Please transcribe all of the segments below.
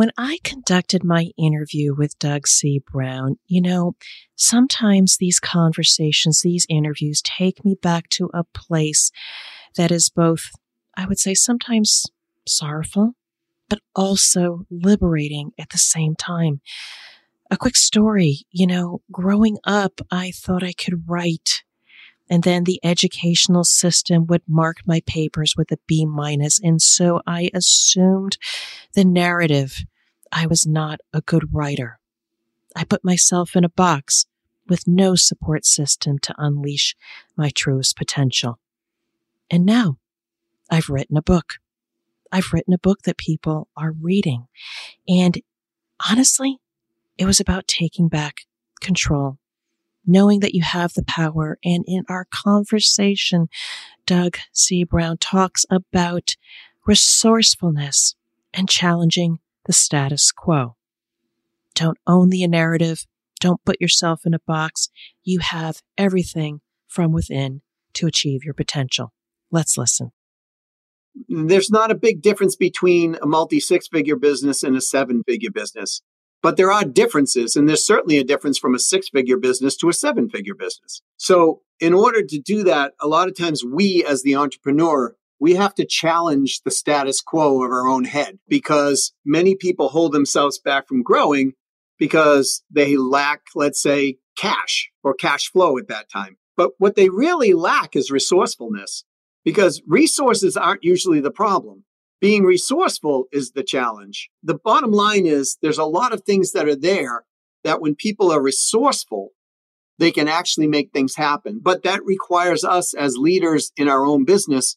When I conducted my interview with Doug C. Brown, you know, sometimes these conversations, these interviews take me back to a place that is both, I would say, sometimes sorrowful, but also liberating at the same time. A quick story, you know, growing up, I thought I could write and then the educational system would mark my papers with a B minus. And so I assumed the narrative. I was not a good writer. I put myself in a box with no support system to unleash my truest potential. And now I've written a book. I've written a book that people are reading. And honestly, it was about taking back control knowing that you have the power. And in our conversation, Doug C. Brown talks about resourcefulness and challenging the status quo. Don't own the narrative. Don't put yourself in a box. You have everything from within to achieve your potential. Let's listen. There's not a big difference between a multi six figure business and a seven figure business. But there are differences, and there's certainly a difference from a six figure business to a seven figure business. So, in order to do that, a lot of times we, as the entrepreneur, we have to challenge the status quo of our own head because many people hold themselves back from growing because they lack, let's say, cash or cash flow at that time. But what they really lack is resourcefulness because resources aren't usually the problem being resourceful is the challenge. The bottom line is there's a lot of things that are there that when people are resourceful, they can actually make things happen. But that requires us as leaders in our own business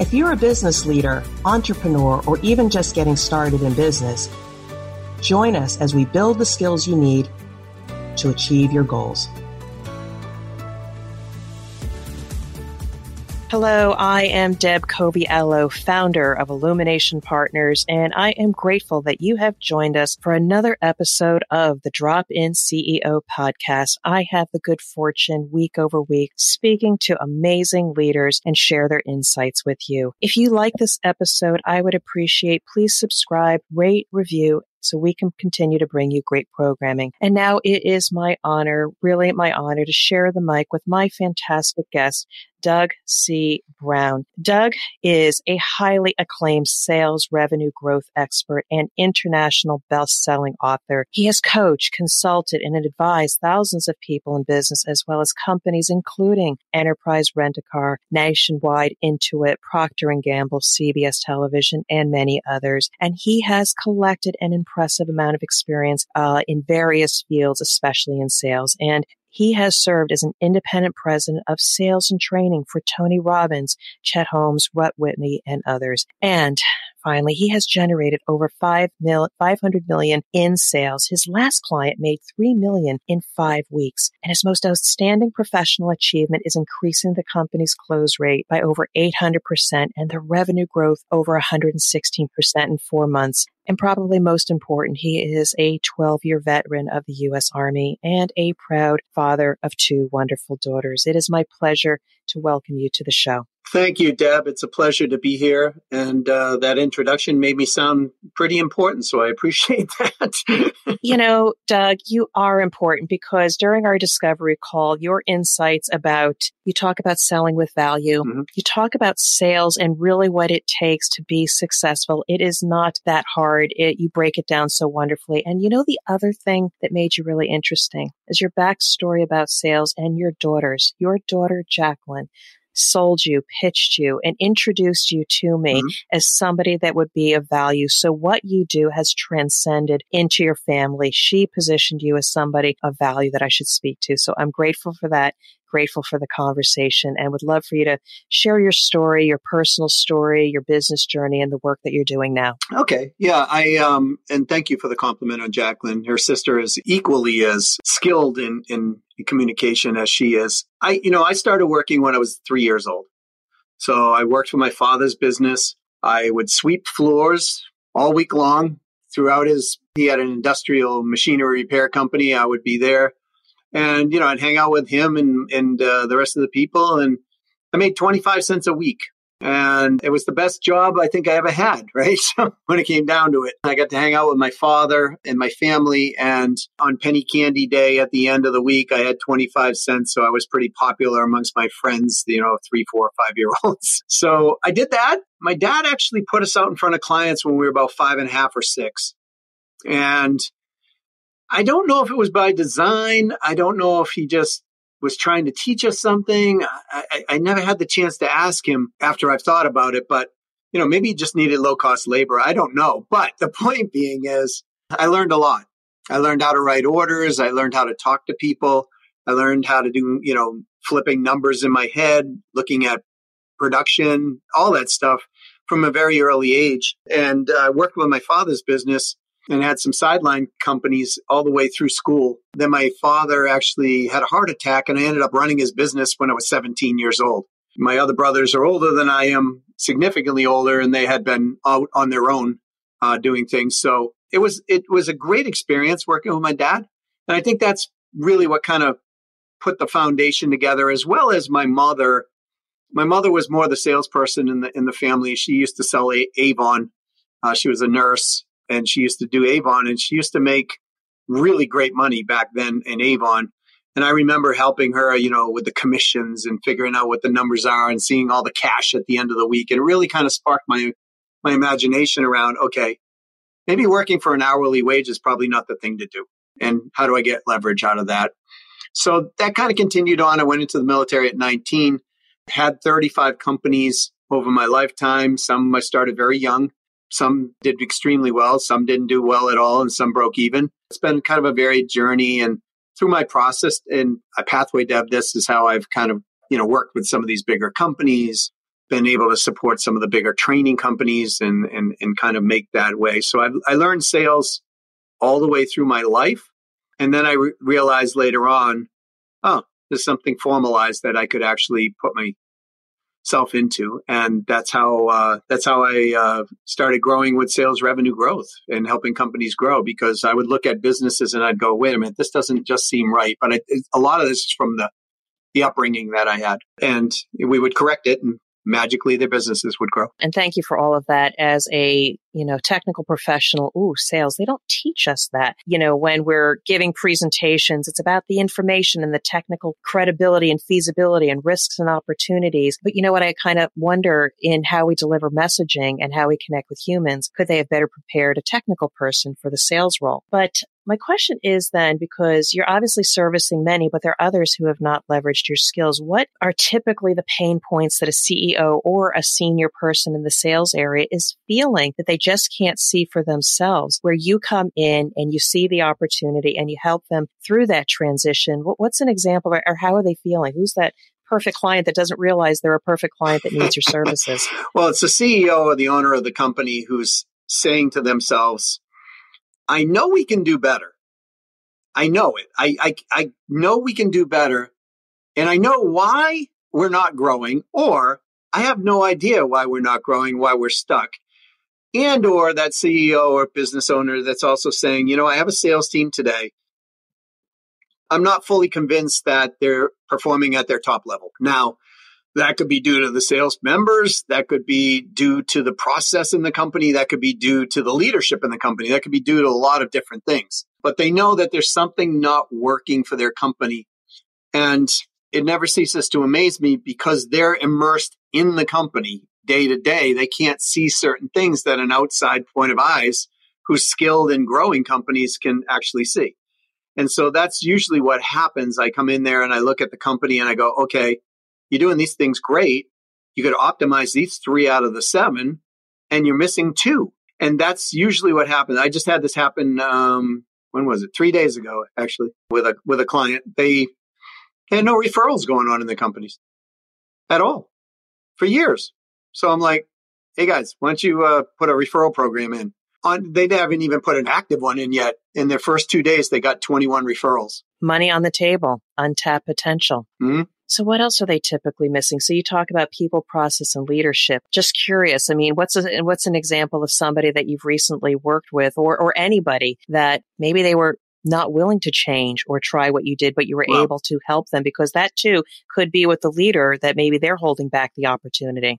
If you're a business leader, entrepreneur, or even just getting started in business, join us as we build the skills you need to achieve your goals. Hello, I am Deb Coviello, founder of Illumination Partners, and I am grateful that you have joined us for another episode of the Drop In CEO podcast. I have the good fortune week over week speaking to amazing leaders and share their insights with you. If you like this episode, I would appreciate please subscribe, rate, review, so we can continue to bring you great programming. And now it is my honor, really my honor to share the mic with my fantastic guest, Doug C. Brown. Doug is a highly acclaimed sales revenue growth expert and international best-selling author. He has coached, consulted, and advised thousands of people in business as well as companies including Enterprise Rent-A-Car, Nationwide, Intuit, Procter & Gamble, CBS Television, and many others. And he has collected an impressive amount of experience uh, in various fields, especially in sales. And he has served as an independent president of sales and training for Tony Robbins, Chet Holmes, Russ Whitney, and others. And finally, he has generated over 5 mil, 500 million in sales. His last client made 3 million in five weeks. And his most outstanding professional achievement is increasing the company's close rate by over 800% and the revenue growth over 116% in four months. And probably most important, he is a 12 year veteran of the U.S. Army and a proud father of two wonderful daughters. It is my pleasure to welcome you to the show. Thank you, Deb. It's a pleasure to be here. And uh, that introduction made me sound pretty important. So I appreciate that. you know, Doug, you are important because during our discovery call, your insights about, you talk about selling with value, mm-hmm. you talk about sales and really what it takes to be successful. It is not that hard. It, you break it down so wonderfully. And you know, the other thing that made you really interesting is your backstory about sales and your daughters, your daughter, Jacqueline sold you, pitched you, and introduced you to me mm-hmm. as somebody that would be of value. So what you do has transcended into your family. She positioned you as somebody of value that I should speak to. So I'm grateful for that grateful for the conversation and would love for you to share your story, your personal story, your business journey, and the work that you're doing now. Okay. Yeah. I, um, and thank you for the compliment on Jacqueline. Her sister is equally as skilled in, in communication as she is. I, you know, I started working when I was three years old. So I worked for my father's business. I would sweep floors all week long throughout his, he had an industrial machinery repair company. I would be there and, you know, I'd hang out with him and, and uh, the rest of the people. And I made 25 cents a week. And it was the best job I think I ever had, right? So when it came down to it, I got to hang out with my father and my family. And on penny candy day at the end of the week, I had 25 cents. So I was pretty popular amongst my friends, you know, three, four, five year olds. So I did that. My dad actually put us out in front of clients when we were about five and a half or six. And I don't know if it was by design. I don't know if he just was trying to teach us something. I, I, I, never had the chance to ask him after I've thought about it, but you know, maybe he just needed low cost labor. I don't know. But the point being is I learned a lot. I learned how to write orders. I learned how to talk to people. I learned how to do, you know, flipping numbers in my head, looking at production, all that stuff from a very early age. And I uh, worked with my father's business and had some sideline companies all the way through school. Then my father actually had a heart attack and I ended up running his business when I was 17 years old. My other brothers are older than I am, significantly older, and they had been out on their own uh, doing things. So it was it was a great experience working with my dad, and I think that's really what kind of put the foundation together, as well as my mother. My mother was more the salesperson in the in the family. She used to sell Avon. Uh, she was a nurse, and she used to do Avon and she used to make really great money back then in Avon. And I remember helping her, you know, with the commissions and figuring out what the numbers are and seeing all the cash at the end of the week. And it really kind of sparked my my imagination around, okay, maybe working for an hourly wage is probably not the thing to do. And how do I get leverage out of that? So that kind of continued on. I went into the military at 19, had 35 companies over my lifetime. Some I started very young. Some did extremely well, some didn't do well at all, and some broke even. It's been kind of a varied journey. And through my process and a pathway Deb, this is how I've kind of, you know, worked with some of these bigger companies, been able to support some of the bigger training companies and and, and kind of make that way. So I've, I learned sales all the way through my life. And then I re- realized later on, oh, there's something formalized that I could actually put my self into, and that's how uh, that's how I uh, started growing with sales revenue growth and helping companies grow. Because I would look at businesses and I'd go, "Wait a minute, this doesn't just seem right." But a lot of this is from the the upbringing that I had, and we would correct it and magically their businesses would grow. And thank you for all of that as a, you know, technical professional. Ooh, sales. They don't teach us that. You know, when we're giving presentations, it's about the information and the technical credibility and feasibility and risks and opportunities. But you know what? I kind of wonder in how we deliver messaging and how we connect with humans. Could they have better prepared a technical person for the sales role? But my question is then, because you're obviously servicing many, but there are others who have not leveraged your skills. What are typically the pain points that a CEO or a senior person in the sales area is feeling that they just can't see for themselves? Where you come in and you see the opportunity and you help them through that transition. What's an example or, or how are they feeling? Who's that perfect client that doesn't realize they're a perfect client that needs your services? well, it's the CEO or the owner of the company who's saying to themselves, I know we can do better. I know it. I, I, I know we can do better. And I know why we're not growing, or I have no idea why we're not growing, why we're stuck. And or that CEO or business owner that's also saying, you know, I have a sales team today. I'm not fully convinced that they're performing at their top level. Now, that could be due to the sales members. That could be due to the process in the company. That could be due to the leadership in the company. That could be due to a lot of different things. But they know that there's something not working for their company. And it never ceases to amaze me because they're immersed in the company day to day. They can't see certain things that an outside point of eyes who's skilled in growing companies can actually see. And so that's usually what happens. I come in there and I look at the company and I go, okay, you're doing these things great. You could optimize these three out of the seven, and you're missing two. And that's usually what happens. I just had this happen. Um, when was it? Three days ago, actually, with a with a client. They They had no referrals going on in the companies at all for years. So I'm like, hey guys, why don't you uh, put a referral program in? On, they haven't even put an active one in yet. In their first two days, they got 21 referrals. Money on the table, untapped potential. Mm-hmm. So what else are they typically missing? So you talk about people, process, and leadership. Just curious. I mean, what's a, what's an example of somebody that you've recently worked with, or or anybody that maybe they were not willing to change or try what you did, but you were able to help them because that too could be with the leader that maybe they're holding back the opportunity.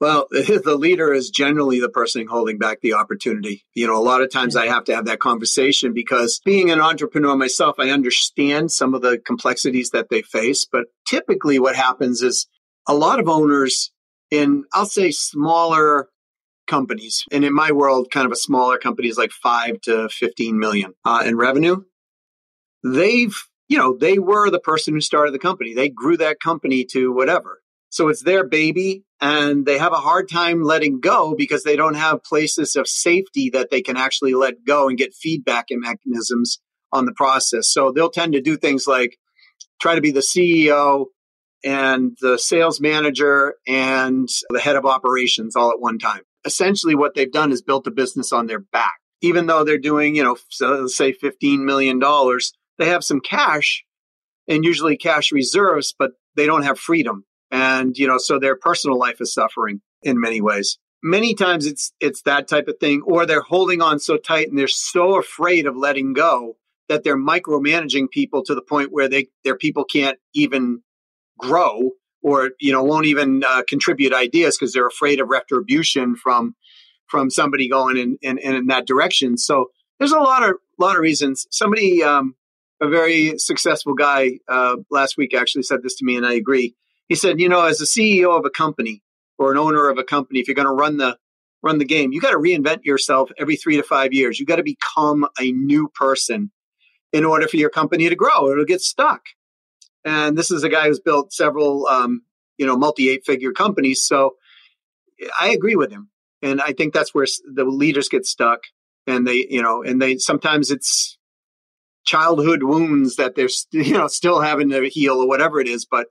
Well, the leader is generally the person holding back the opportunity. You know, a lot of times I have to have that conversation because being an entrepreneur myself, I understand some of the complexities that they face. But typically what happens is a lot of owners in, I'll say smaller companies, and in my world, kind of a smaller company is like five to 15 million uh, in revenue, they've, you know, they were the person who started the company. They grew that company to whatever. So it's their baby and they have a hard time letting go because they don't have places of safety that they can actually let go and get feedback and mechanisms on the process. So they'll tend to do things like try to be the CEO and the sales manager and the head of operations all at one time. Essentially, what they've done is built a business on their back. Even though they're doing, you know, so say $15 million, they have some cash and usually cash reserves, but they don't have freedom and you know so their personal life is suffering in many ways. Many times it's it's that type of thing or they're holding on so tight and they're so afraid of letting go that they're micromanaging people to the point where they their people can't even grow or you know won't even uh, contribute ideas because they're afraid of retribution from from somebody going in, in, in that direction. So there's a lot of lot of reasons. Somebody um, a very successful guy uh, last week actually said this to me and i agree he said, you know, as a CEO of a company or an owner of a company, if you're going to run the run the game, you got to reinvent yourself every three to five years. You got to become a new person in order for your company to grow. It'll get stuck. And this is a guy who's built several, um, you know, multi eight figure companies. So I agree with him, and I think that's where the leaders get stuck. And they, you know, and they sometimes it's childhood wounds that they're, you know, still having to heal or whatever it is, but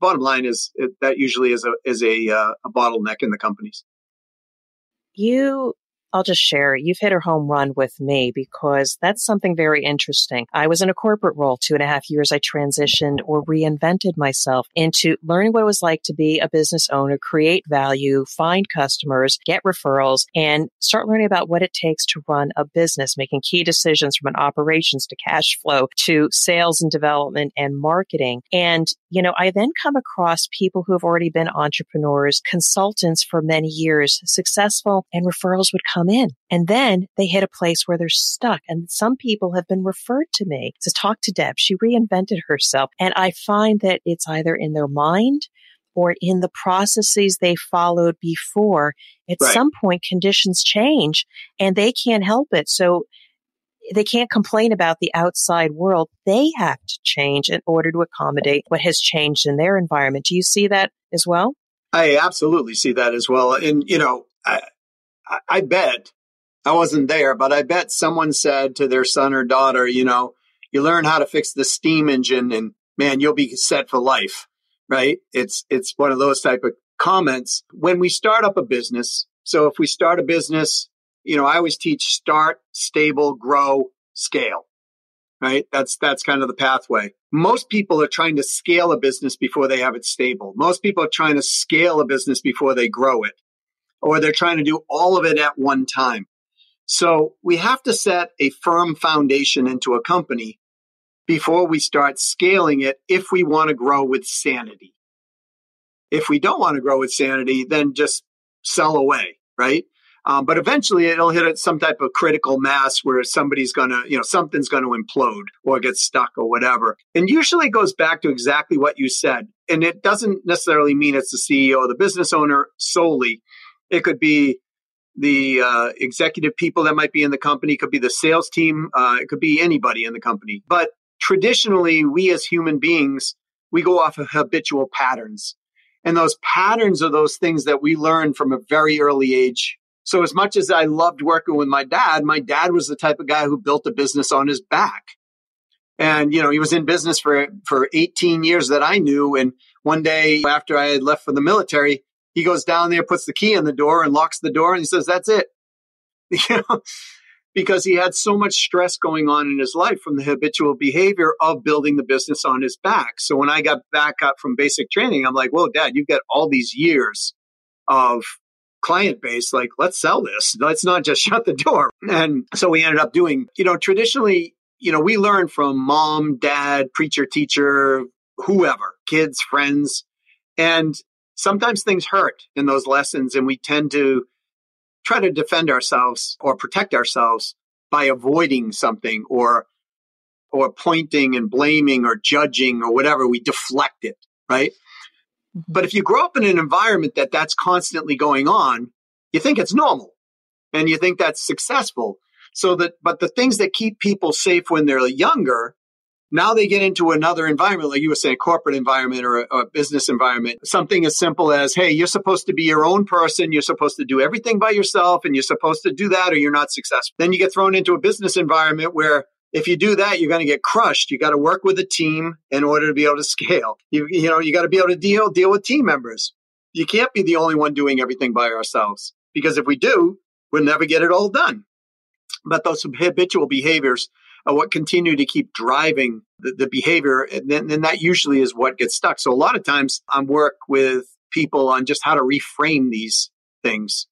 bottom line is it, that usually is a is a uh, a bottleneck in the companies. You I'll just share, you've hit a home run with me because that's something very interesting. I was in a corporate role two and a half years. I transitioned or reinvented myself into learning what it was like to be a business owner, create value, find customers, get referrals, and start learning about what it takes to run a business, making key decisions from an operations to cash flow to sales and development and marketing. And, you know, I then come across people who have already been entrepreneurs, consultants for many years, successful, and referrals would come come in. And then they hit a place where they're stuck. And some people have been referred to me to talk to Deb. She reinvented herself. And I find that it's either in their mind or in the processes they followed before. At right. some point, conditions change and they can't help it. So they can't complain about the outside world. They have to change in order to accommodate what has changed in their environment. Do you see that as well? I absolutely see that as well. And, you know, I, I, bet I wasn't there, but I bet someone said to their son or daughter, you know, you learn how to fix the steam engine and man, you'll be set for life, right? It's, it's one of those type of comments. When we start up a business, so if we start a business, you know, I always teach start, stable, grow, scale, right? That's, that's kind of the pathway. Most people are trying to scale a business before they have it stable. Most people are trying to scale a business before they grow it or they're trying to do all of it at one time. So we have to set a firm foundation into a company before we start scaling it if we want to grow with sanity. If we don't want to grow with sanity, then just sell away, right? Um, but eventually it'll hit some type of critical mass where somebody's going to, you know, something's going to implode or get stuck or whatever. And usually it goes back to exactly what you said. And it doesn't necessarily mean it's the CEO or the business owner solely. It could be the uh, executive people that might be in the company. It could be the sales team. Uh, it could be anybody in the company. But traditionally, we as human beings, we go off of habitual patterns. And those patterns are those things that we learn from a very early age. So as much as I loved working with my dad, my dad was the type of guy who built a business on his back. And, you know, he was in business for, for 18 years that I knew. And one day after I had left for the military, he goes down there, puts the key in the door and locks the door and he says, that's it. You know, because he had so much stress going on in his life from the habitual behavior of building the business on his back. So when I got back up from basic training, I'm like, whoa, dad, you've got all these years of client base. Like, let's sell this. Let's not just shut the door. And so we ended up doing, you know, traditionally, you know, we learn from mom, dad, preacher, teacher, whoever, kids, friends. And sometimes things hurt in those lessons and we tend to try to defend ourselves or protect ourselves by avoiding something or or pointing and blaming or judging or whatever. We deflect it right? Mm-hmm. but if you grow up in an environment that that's constantly going on you think it's normal and you think that's successful. So that but the things that keep people safe when they're younger now they get into another environment, like you were saying, corporate environment or a, a, business environment. Something as simple as, hey, you're supposed to be your own person. You're supposed to do everything by yourself and you're supposed to do that or you're not successful. Then you get thrown into a business environment where if you do that, you're going to get crushed. You got to work with a team in order to be able to scale. You, you know, you got to be able to deal, deal with team members. You can't be the only one doing everything by ourselves because if we do, we'll never get it all done. But those habitual behaviors uh, what continue to keep driving the, the behavior. And then, then that usually is what gets stuck. So a lot of times I'm work with people on just how to reframe these things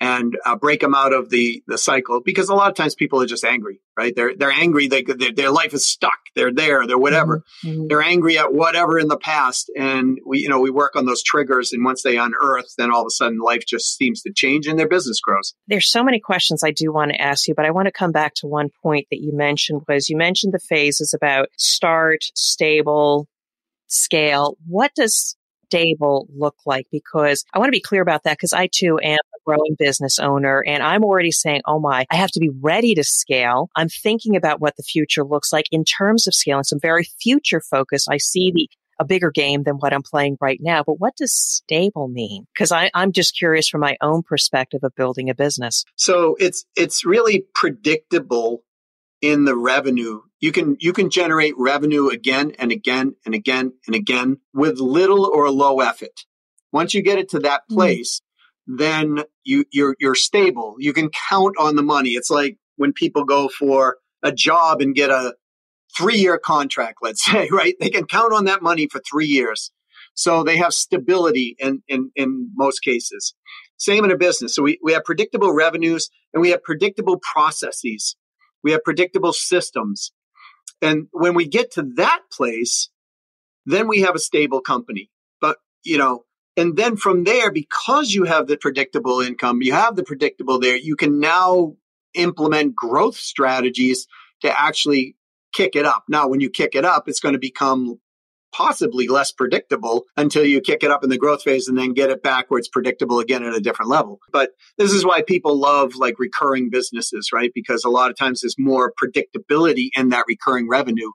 and uh, break them out of the the cycle because a lot of times people are just angry right they're they're angry they their life is stuck they're there they're whatever mm-hmm. mm-hmm. they're angry at whatever in the past and we you know we work on those triggers and once they unearth then all of a sudden life just seems to change and their business grows there's so many questions i do want to ask you but i want to come back to one point that you mentioned was you mentioned the phases about start stable scale what does stable look like? Because I want to be clear about that because I too am a growing business owner and I'm already saying, oh my, I have to be ready to scale. I'm thinking about what the future looks like in terms of scaling. So I'm very future focus. I see the a bigger game than what I'm playing right now. But what does stable mean? Because I'm just curious from my own perspective of building a business. So it's it's really predictable in the revenue. You can you can generate revenue again and again and again and again with little or low effort. Once you get it to that mm-hmm. place mm-hmm. then you you're you're stable. You can count on the money. It's like when people go for a job and get a 3 year contract let's say right? They can count on that money for 3 years. So they have stability in in in most cases. Same in a business. So we, we have predictable revenues and we have predictable processes we have predictable systems. And when we get to that place, then we have a stable company. But, you know, and then from there, because you have the predictable income, you have the predictable there, you can now implement growth strategies to actually kick it up. Now, when you kick it up, it's going to become possibly less predictable until you kick it up in the growth phase and then get it back where it's predictable again at a different level. But this is why people love like recurring businesses, right? Because a lot of times there's more predictability in that recurring revenue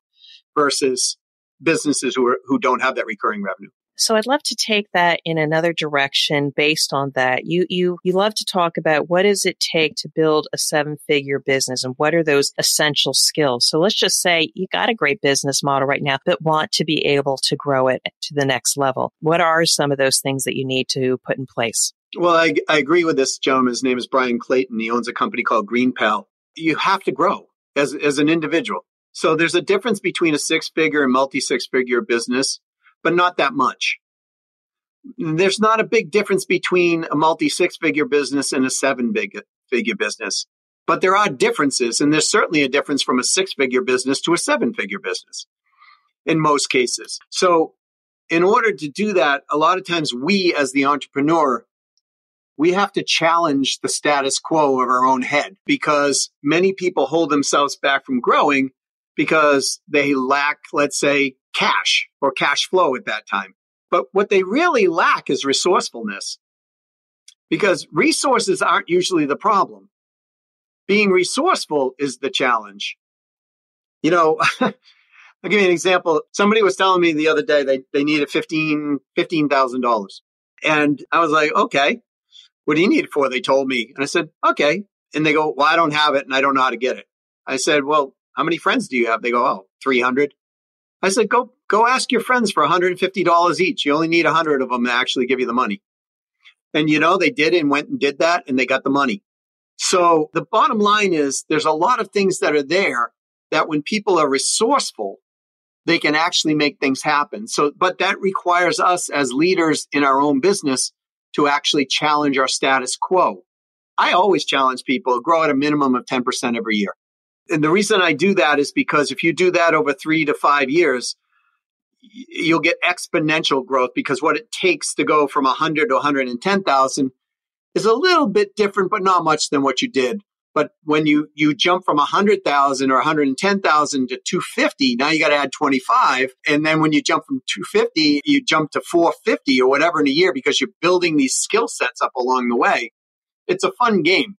versus businesses who are, who don't have that recurring revenue. So I'd love to take that in another direction based on that. You you you love to talk about what does it take to build a seven-figure business and what are those essential skills. So let's just say you got a great business model right now but want to be able to grow it to the next level. What are some of those things that you need to put in place? Well, I, I agree with this gentleman. His name is Bryan Clayton. He owns a company called GreenPal. You have to grow as, as an individual. So there's a difference between a six figure and multi six figure business but not that much. There's not a big difference between a multi six figure business and a seven big figure business, but there are differences. And there's certainly a difference from a six figure business to a seven figure business in most cases. So in order to do that, a lot of times we as the entrepreneur, we have to challenge the status quo of our own head because many people hold themselves back from growing because they lack, let's say, cash or cash flow at that time. But what they really lack is resourcefulness because resources aren't usually the problem. Being resourceful is the challenge. You know, I'll give you an example. Somebody was telling me the other day they, they needed $15,000. $15, and I was like, okay, what do you need it for? They told me. And I said, okay. And they go, well, I don't have it and I don't know how to get it. I said, well, how many friends do you have? They go, oh, 300. I said, go, go ask your friends for $150 each. You only need 100 of them to actually give you the money. And you know, they did and went and did that and they got the money. So the bottom line is there's a lot of things that are there that when people are resourceful, they can actually make things happen. So, but that requires us as leaders in our own business to actually challenge our status quo. I always challenge people grow at a minimum of 10% every year. And the reason I do that is because if you do that over three to five years, you'll get exponential growth because what it takes to go from 100 to 110,000 is a little bit different, but not much than what you did. But when you, you jump from 100,000 or 110,000 to 250, now you got to add 25. And then when you jump from 250, you jump to 450 or whatever in a year because you're building these skill sets up along the way. It's a fun game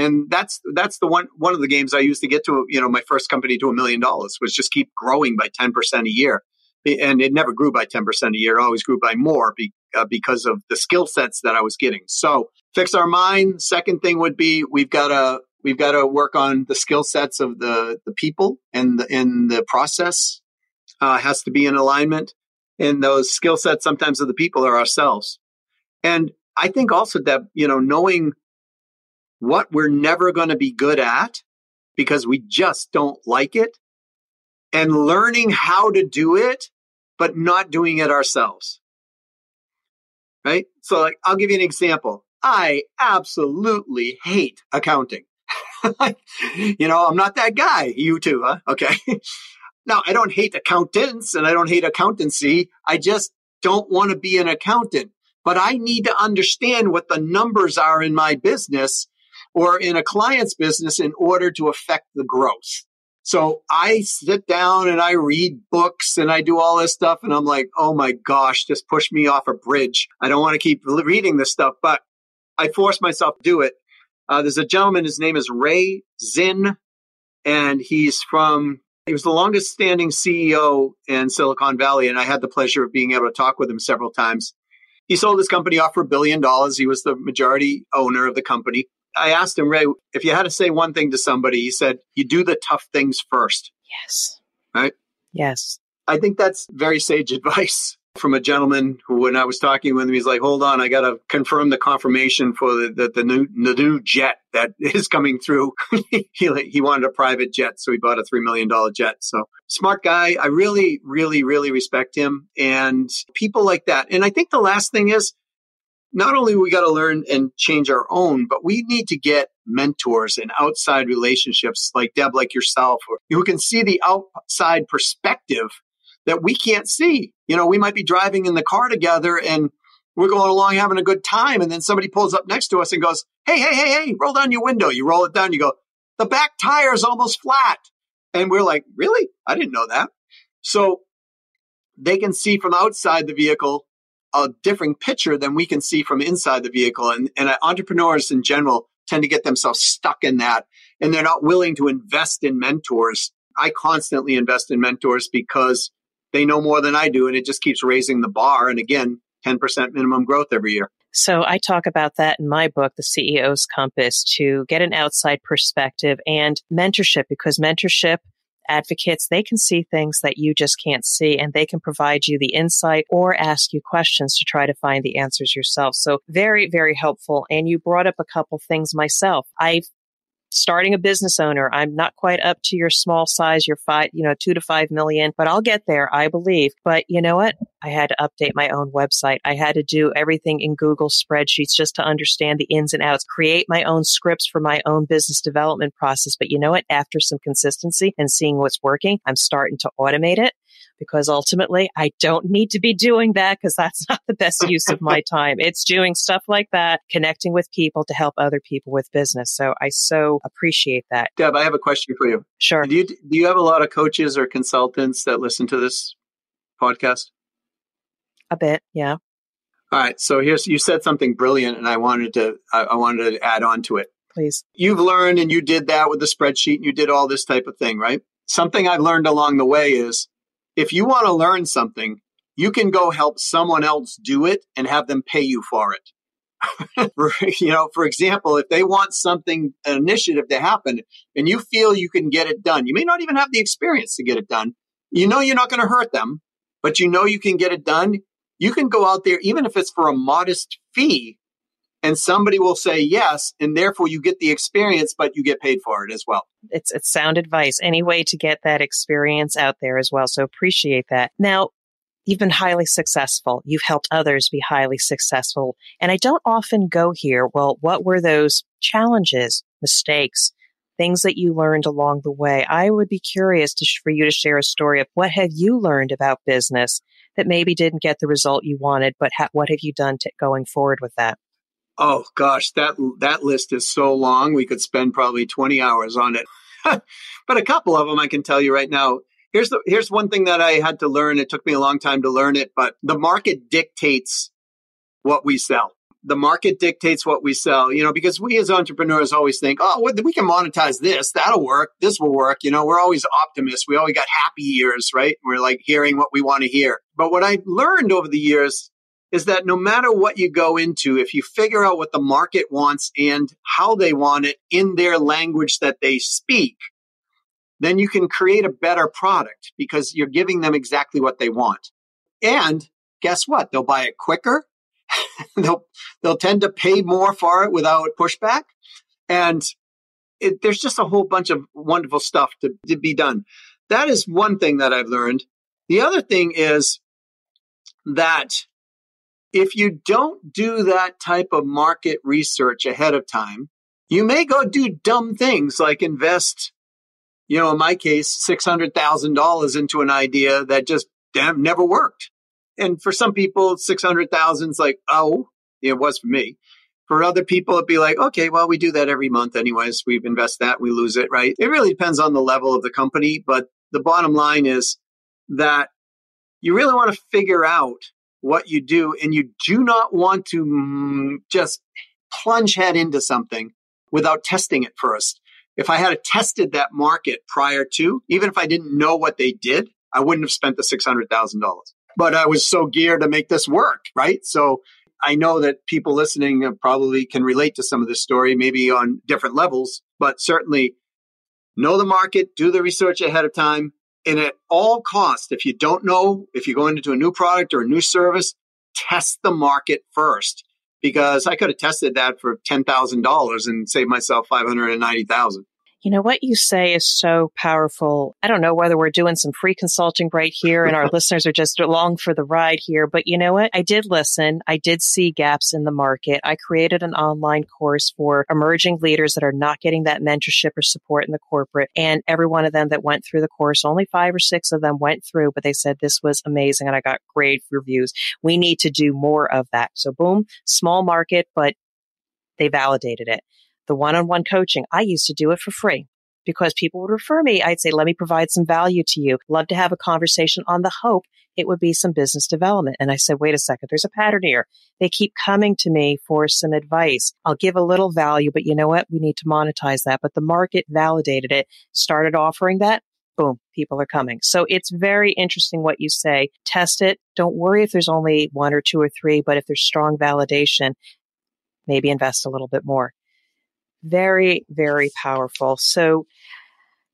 and that's that's the one one of the games I used to get to you know my first company to a million dollars was just keep growing by ten percent a year, and it never grew by ten percent a year. It always grew by more be, uh, because of the skill sets that I was getting. So fix our mind. Second thing would be we've got to we've got to work on the skill sets of the the people and the in the process uh, has to be in alignment. And those skill sets sometimes of the people are ourselves. And I think also that you know knowing what we're never going to be good at because we just don't like it and learning how to do it, but not doing it ourselves. Right? So, like, I'll give you an example. I absolutely hate accounting. you know, I'm not that guy. You too, huh? Okay. now, I don't hate accountants and I don't hate accountancy. I just don't want to be an accountant. But I need to understand what the numbers are in my business or in a client's business in order to affect the growth. So I sit down and I read books and I do all this stuff. And I'm like, oh my gosh, just push me off a bridge. I don't want to keep reading this stuff, but I force myself to do it. Uh, there's a gentleman, his name is Ray Zinn, and he's from, he was the longest standing CEO in Silicon Valley. And I had the pleasure of being able to talk with him several times. He sold his company off for a billion dollars. He was the majority owner of the company. I asked him, Ray, if you had to say one thing to somebody, he said, you do the tough things first. Yes. Right? Yes. I think that's very sage advice from a gentleman who, when I was talking with him, he's like, hold on, I got to confirm the confirmation for the, the, the, new, the new jet that is coming through. he, he wanted a private jet, so he bought a $3 million jet. So smart guy. I really, really, really respect him and people like that. And I think the last thing is, not only we got to learn and change our own, but we need to get mentors and outside relationships like Deb, like yourself, who can see the outside perspective that we can't see. You know, we might be driving in the car together and we're going along having a good time. And then somebody pulls up next to us and goes, Hey, hey, hey, hey, roll down your window. You roll it down. You go, the back tire is almost flat. And we're like, really? I didn't know that. So they can see from outside the vehicle a different picture than we can see from inside the vehicle. And, and entrepreneurs in general tend to get themselves stuck in that and they're not willing to invest in mentors. I constantly invest in mentors because they know more than I do and it just keeps raising the bar. And again, 10% minimum growth every year. So I talk about that in my book, The CEO's Compass, to get an outside perspective and mentorship because mentorship advocates, they can see things that you just can't see and they can provide you the insight or ask you questions to try to find the answers yourself. So very, very helpful. And you brought up a couple things myself. I've starting a business owner. I'm not quite up to your small size, your five, you know, two to five million, but I'll get there, I believe. But you know what? I had to update my own website. I had to do everything in Google spreadsheets just to understand the ins and outs, create my own scripts for my own business development process. But you know what? After some consistency and seeing what's working, I'm starting to automate it because ultimately I don't need to be doing that because that's not the best use of my time. It's doing stuff like that, connecting with people to help other people with business. So I so appreciate that. Deb, I have a question for you. Sure. Do you, do you have a lot of coaches or consultants that listen to this podcast? A bit, yeah. All right. So here's you said something brilliant, and I wanted to I, I wanted to add on to it. Please. You've learned, and you did that with the spreadsheet, and you did all this type of thing, right? Something I've learned along the way is if you want to learn something, you can go help someone else do it and have them pay you for it. you know, for example, if they want something, an initiative to happen and you feel you can get it done, you may not even have the experience to get it done. You know, you're not going to hurt them, but you know you can get it done. You can go out there, even if it's for a modest fee, and somebody will say yes, and therefore you get the experience, but you get paid for it as well. It's, it's sound advice. Any way to get that experience out there as well. So appreciate that. Now, You've been highly successful. You've helped others be highly successful. And I don't often go here. Well, what were those challenges, mistakes, things that you learned along the way? I would be curious to, for you to share a story of what have you learned about business that maybe didn't get the result you wanted, but ha- what have you done to going forward with that? Oh gosh, that that list is so long. We could spend probably 20 hours on it. but a couple of them I can tell you right now here's the here's one thing that I had to learn. It took me a long time to learn it, but the market dictates what we sell. The market dictates what we sell, you know, because we as entrepreneurs always think, oh, we can monetize this. That'll work. This will work. You know, we're always optimists. We always got happy ears, right? We're like hearing what we want to hear. But what I've learned over the years is that no matter what you go into, if you figure out what the market wants and how they want it in their language that they speak, then you can create a better product because you're giving them exactly what they want. And guess what? They'll buy it quicker. they'll they'll tend to pay more for it without pushback. And it, there's just a whole bunch of wonderful stuff to, to be done. That is one thing that I've learned. The other thing is that if you don't do that type of market research ahead of time, you may go do dumb things like invest you know, in my case, $600,000 into an idea that just damn never worked. And for some people, 600,000 is like, oh, it was for me. For other people, it'd be like, okay, well, we do that every month anyways. We invest that, we lose it, right? It really depends on the level of the company. But the bottom line is that you really want to figure out what you do and you do not want to mm, just plunge head into something without testing it first if I had tested that market prior to, even if I didn't know what they did, I wouldn't have spent the $600,000. But I was so geared to make this work, right? So I know that people listening probably can relate to some of this story, maybe on different levels, but certainly know the market, do the research ahead of time. And at all costs, if you don't know, if you're going into a new product or a new service, test the market first because I could have tested that for $10,000 and saved myself 590,000. You know, what you say is so powerful. I don't know whether we're doing some free consulting right here and our listeners are just along for the ride here, but you know what? I did listen. I did see gaps in the market. I created an online course for emerging leaders that are not getting that mentorship or support in the corporate. And every one of them that went through the course, only five or six of them went through, but they said this was amazing and I got great reviews. We need to do more of that. So boom, small market, but they validated it the one on one coaching, I used to do it for free because people would refer me. I'd say, let me provide some value to you. Love to have a conversation on the hope it would be some business development. And I said, wait a second, there's a pattern here. They keep coming to me for some advice. I'll give a little value, but you know what? We need to monetize that. But the market validated it, started offering that. Boom, people are coming. So it's very interesting what you say. Test it. Don't worry if there's only one or two or three, but if there's strong validation, maybe invest a little bit more. Very, very powerful. So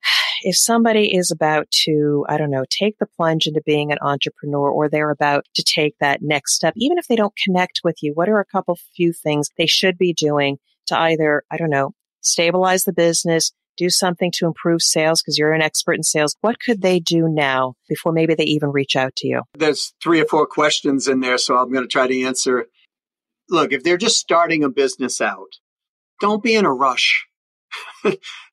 if somebody is about to, I don't know, take the plunge into being an entrepreneur or they're about to take that next step, even if they don't connect with you, what are a couple few things they should be doing to either, I don't know, stabilize the business, do something to improve sales because you're an expert in sales. What could they do now before maybe they even reach out to you? There's three or four questions in there, so I'm going to try to answer. Look, if they're just starting a business out, don't be in a rush.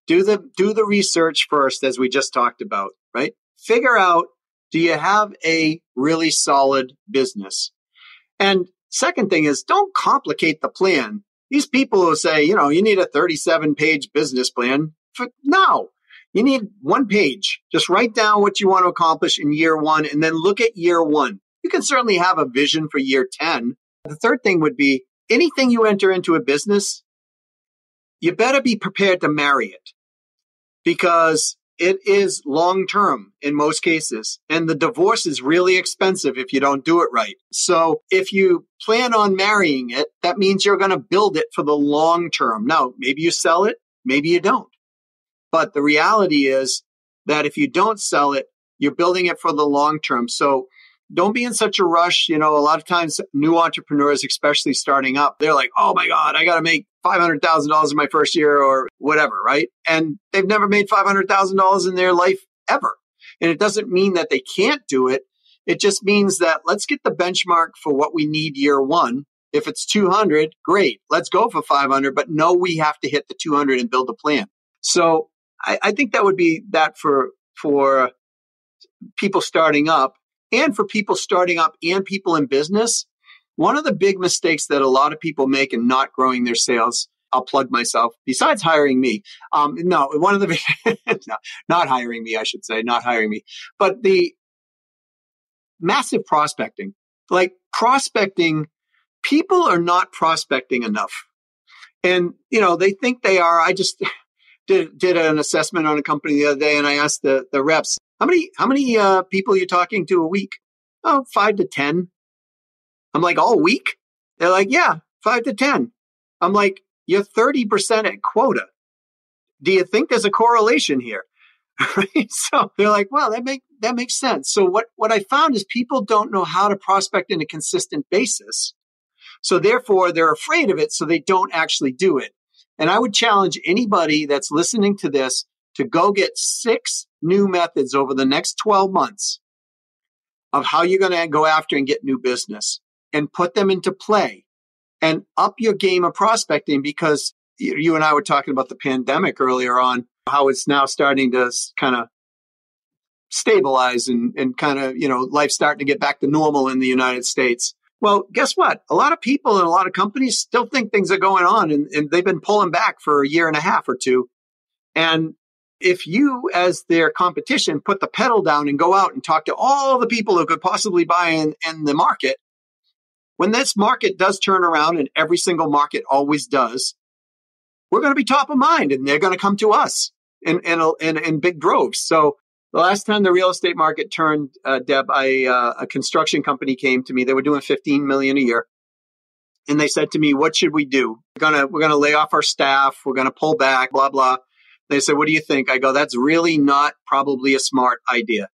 do the do the research first as we just talked about, right? Figure out do you have a really solid business? And second thing is don't complicate the plan. These people who say, you know, you need a 37 page business plan. For, No, you need one page. Just write down what you want to accomplish in year one and then look at year one. You can certainly have a vision for year 10. The third thing would be anything you enter into a business, you better be prepared to marry it because it is long term in most cases. And the divorce is really expensive if you don't do it right. So if you plan on marrying it, that means you're going to build it for the long term. Now, maybe you sell it, maybe you don't. But the reality is that if you don't sell it, you're building it for the long term. So don't be in such a rush. You know, a lot of times new entrepreneurs, especially starting up, they're like, oh my God, I got to make $500,000 in my first year or whatever, right? And they've never made $500,000 in their life ever. And it doesn't mean that they can't do it. It just means that let's get the benchmark for what we need year one. If it's 200, great. Let's go for 500, but no, we have to hit the 200 and build a plan. So I, I think that would be that for, for people starting up and for people starting up and people in business. One of the big mistakes that a lot of people make in not growing their sales, I'll plug myself, besides hiring me. Um, no, one of the, no, not hiring me, I should say, not hiring me, but the massive prospecting. Like prospecting, people are not prospecting enough. And, you know, they think they are. I just did, did an assessment on a company the other day and I asked the, the reps, how many, how many, uh, people are you talking to a week? Oh, five to 10. I'm like, all week? They're like, yeah, five to 10. I'm like, you're 30% at quota. Do you think there's a correlation here? so they're like, well, that make that makes sense. So what, what I found is people don't know how to prospect in a consistent basis. So therefore they're afraid of it. So they don't actually do it. And I would challenge anybody that's listening to this to go get six new methods over the next 12 months of how you're going to go after and get new business and put them into play and up your game of prospecting because you and I were talking about the pandemic earlier on, how it's now starting to kind of stabilize and, and kind of, you know, life starting to get back to normal in the United States. Well, guess what? A lot of people and a lot of companies still think things are going on and, and they've been pulling back for a year and a half or two. And if you, as their competition, put the pedal down and go out and talk to all the people who could possibly buy in, in the market, when this market does turn around, and every single market always does, we're going to be top of mind and they're going to come to us in, in, in, in big droves. So the last time the real estate market turned, uh, Deb, I, uh, a construction company came to me. They were doing 15 million a year. And they said to me, what should we do? We're going we're going to lay off our staff. We're going to pull back, blah, blah. They said, what do you think? I go, that's really not probably a smart idea.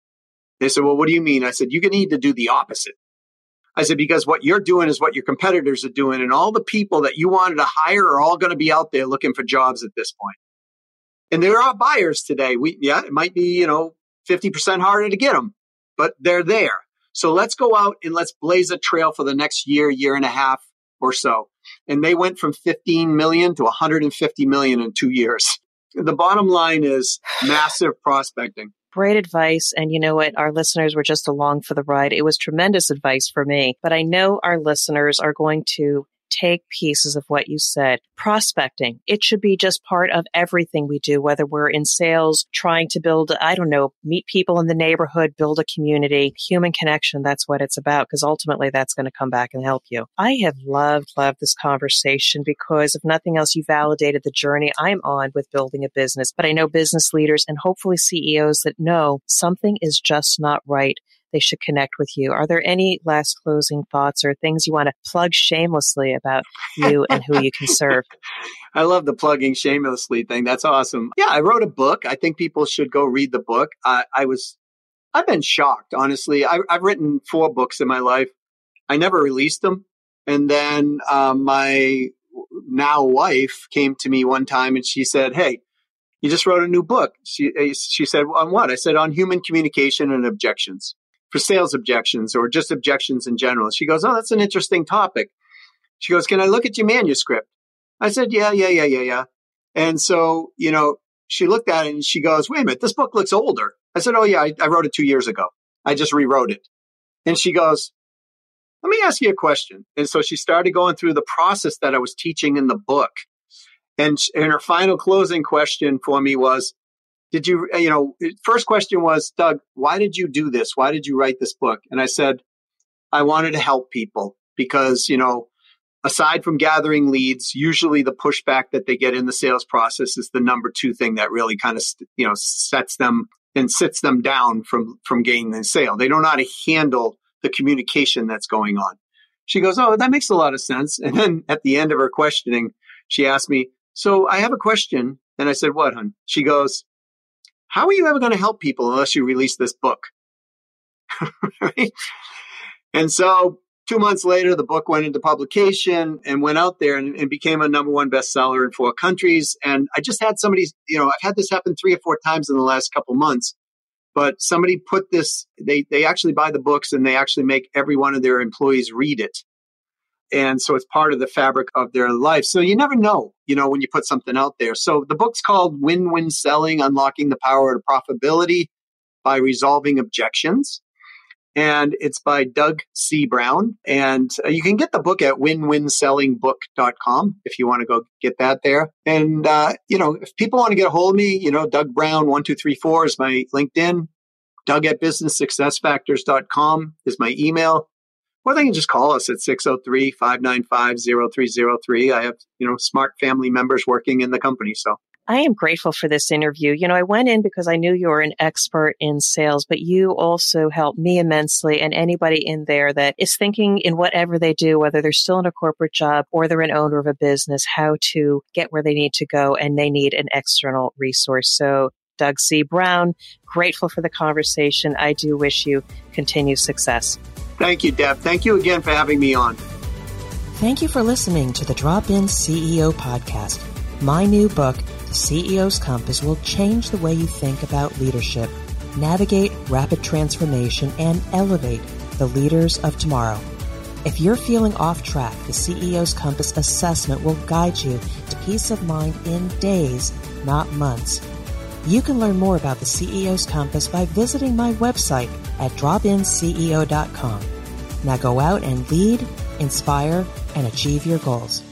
They said, well, what do you mean? I said, you need to do the opposite. I said, because what you're doing is what your competitors are doing. And all the people that you wanted to hire are all going to be out there looking for jobs at this point. And there are buyers today. We, yeah, it might be, you know, 50% harder to get them, but they're there. So let's go out and let's blaze a trail for the next year, year and a half or so. And they went from 15 million to 150 million in two years. The bottom line is massive prospecting. Great advice. And you know what? Our listeners were just along for the ride. It was tremendous advice for me, but I know our listeners are going to take pieces of what you said. Prospecting, it should be just part of everything we do, whether we're in sales, trying to build, I don't know, meet people in the neighborhood, build a community, human connection. That's what it's about because ultimately that's going to come back and help you. I have loved, loved this conversation because if nothing else, you validated the journey I'm on with building a business. But I know business leaders and hopefully CEOs that know something is just not right they should connect with you. Are there any last closing thoughts or things you want to plug shamelessly about you and who you can serve? I love the plugging shamelessly thing. That's awesome. Yeah, I wrote a book. I think people should go read the book. I, I was, I've been shocked, honestly. I, have written four books in my life. I never released them. And then um, my now wife came to me one time and she said, Hey, you just wrote a new book. She, she said, On what? I said, On human communication and objections for sales objections or just objections in general. She goes, Oh, that's an interesting topic. She goes, Can I look at your manuscript? I said, Yeah, yeah, yeah, yeah, yeah. And so, you know, she looked at it and she goes, Wait a minute, this book looks older. I said, Oh, yeah, I, I wrote it two years ago. I just rewrote it. And she goes, Let me ask you a question. And so she started going through the process that I was teaching in the book. And, and her final closing question for me was, did you, uh, you know, first question was, Doug, why did you do this? Why did you write this book? And I said, I wanted to help people because, you know, aside from gathering leads, usually the pushback that they get in the sales process is the number two thing that really kind of you know sets them and sits them down from from gaining the sale. They don't know how to handle the communication that's going on. She goes, "Oh, that makes a lot of sense." And then at the end of her questioning, she asked me, "So I have a question." And I said, "What, hon?" She goes, "How are you ever going to help people unless you release this book?" And so two months later, the book went into publication and went out there and, and, became a number one bestseller in four countries. And I just had somebody, you know, I've had this happen three or four times in the last couple months. But somebody put this, they, they actually buy the books and they actually make every one of their employees read it. And so it's part of the fabric of their life. So you never know, you know, when you put something out there. So the book's called Win Win Selling Unlocking the Power of Profitability by Resolving Objections and it's by Doug C. Brown. And uh, you can get the book at winwinsellingbook.com if you want to go get that there. And, uh, you know, if people want to get a hold of me, you know, Doug Brown 1234 is my LinkedIn. Doug at businesssuccessfactors.com is my email. Or they can just call us at 603 595 0303. I have, you know, smart family members working in the company. So I am grateful for this interview. You know, I went in because I knew you were an expert in sales, but you also helped me immensely and anybody in there that is thinking in whatever they do, whether they're still in a corporate job or they're an owner of a business, how to get where they need to go and they need an external resource. So Doug C. Brown, grateful for the conversation. I do wish you continued success. Thank you, Deb. Thank you again for having me on. Thank you for listening to the Drop In CEO podcast. My new book, the CEO's Compass will change the way you think about leadership, navigate rapid transformation, and elevate the leaders of tomorrow. If you're feeling off track, the CEO's Compass assessment will guide you to peace of mind in days, not months. You can learn more about the CEO's Compass by visiting my website at dropinceo.com. Now go out and lead, inspire, and achieve your goals.